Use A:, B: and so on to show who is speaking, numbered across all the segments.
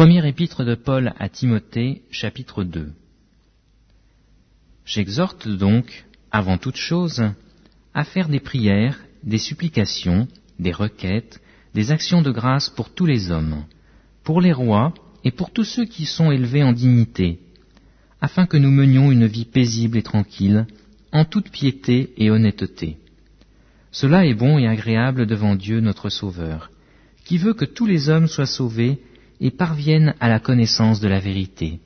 A: Première épître de Paul à Timothée, chapitre 2. J'exhorte donc, avant toute chose, à faire des prières, des supplications, des requêtes, des actions de grâce pour tous les hommes, pour les rois et pour tous ceux qui sont élevés en dignité, afin que nous menions une vie paisible et tranquille, en toute piété et honnêteté. Cela est bon et agréable devant Dieu notre Sauveur, qui veut que tous les hommes soient sauvés et parviennent à la connaissance de la vérité.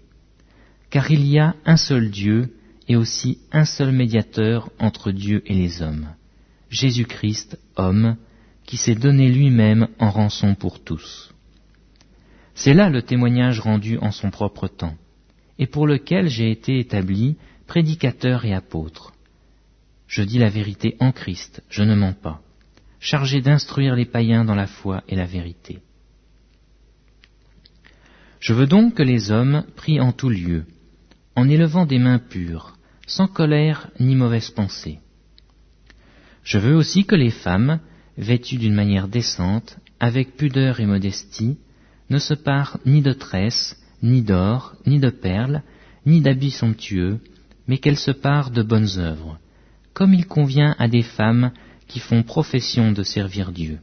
A: Car il y a un seul Dieu et aussi un seul médiateur entre Dieu et les hommes, Jésus-Christ, homme, qui s'est donné lui-même en rançon pour tous. C'est là le témoignage rendu en son propre temps, et pour lequel j'ai été établi prédicateur et apôtre. Je dis la vérité en Christ, je ne mens pas, chargé d'instruire les païens dans la foi et la vérité. Je veux donc que les hommes prient en tout lieu, en élevant des mains pures, sans colère ni mauvaise pensée. Je veux aussi que les femmes, vêtues d'une manière décente, avec pudeur et modestie, ne se parent ni de tresses, ni d'or, ni de perles, ni d'habits somptueux, mais qu'elles se parent de bonnes œuvres, comme il convient à des femmes qui font profession de servir Dieu.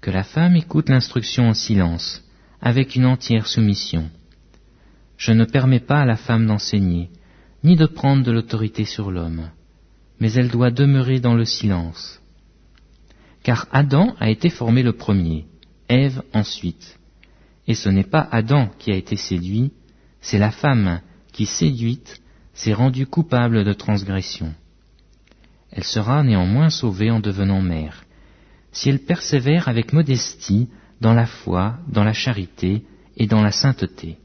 A: Que la femme écoute l'instruction en silence, avec une entière soumission. Je ne permets pas à la femme d'enseigner, ni de prendre de l'autorité sur l'homme, mais elle doit demeurer dans le silence. Car Adam a été formé le premier, Ève ensuite. Et ce n'est pas Adam qui a été séduit, c'est la femme qui, séduite, s'est rendue coupable de transgression. Elle sera néanmoins sauvée en devenant mère, si elle persévère avec modestie dans la foi, dans la charité et dans la sainteté.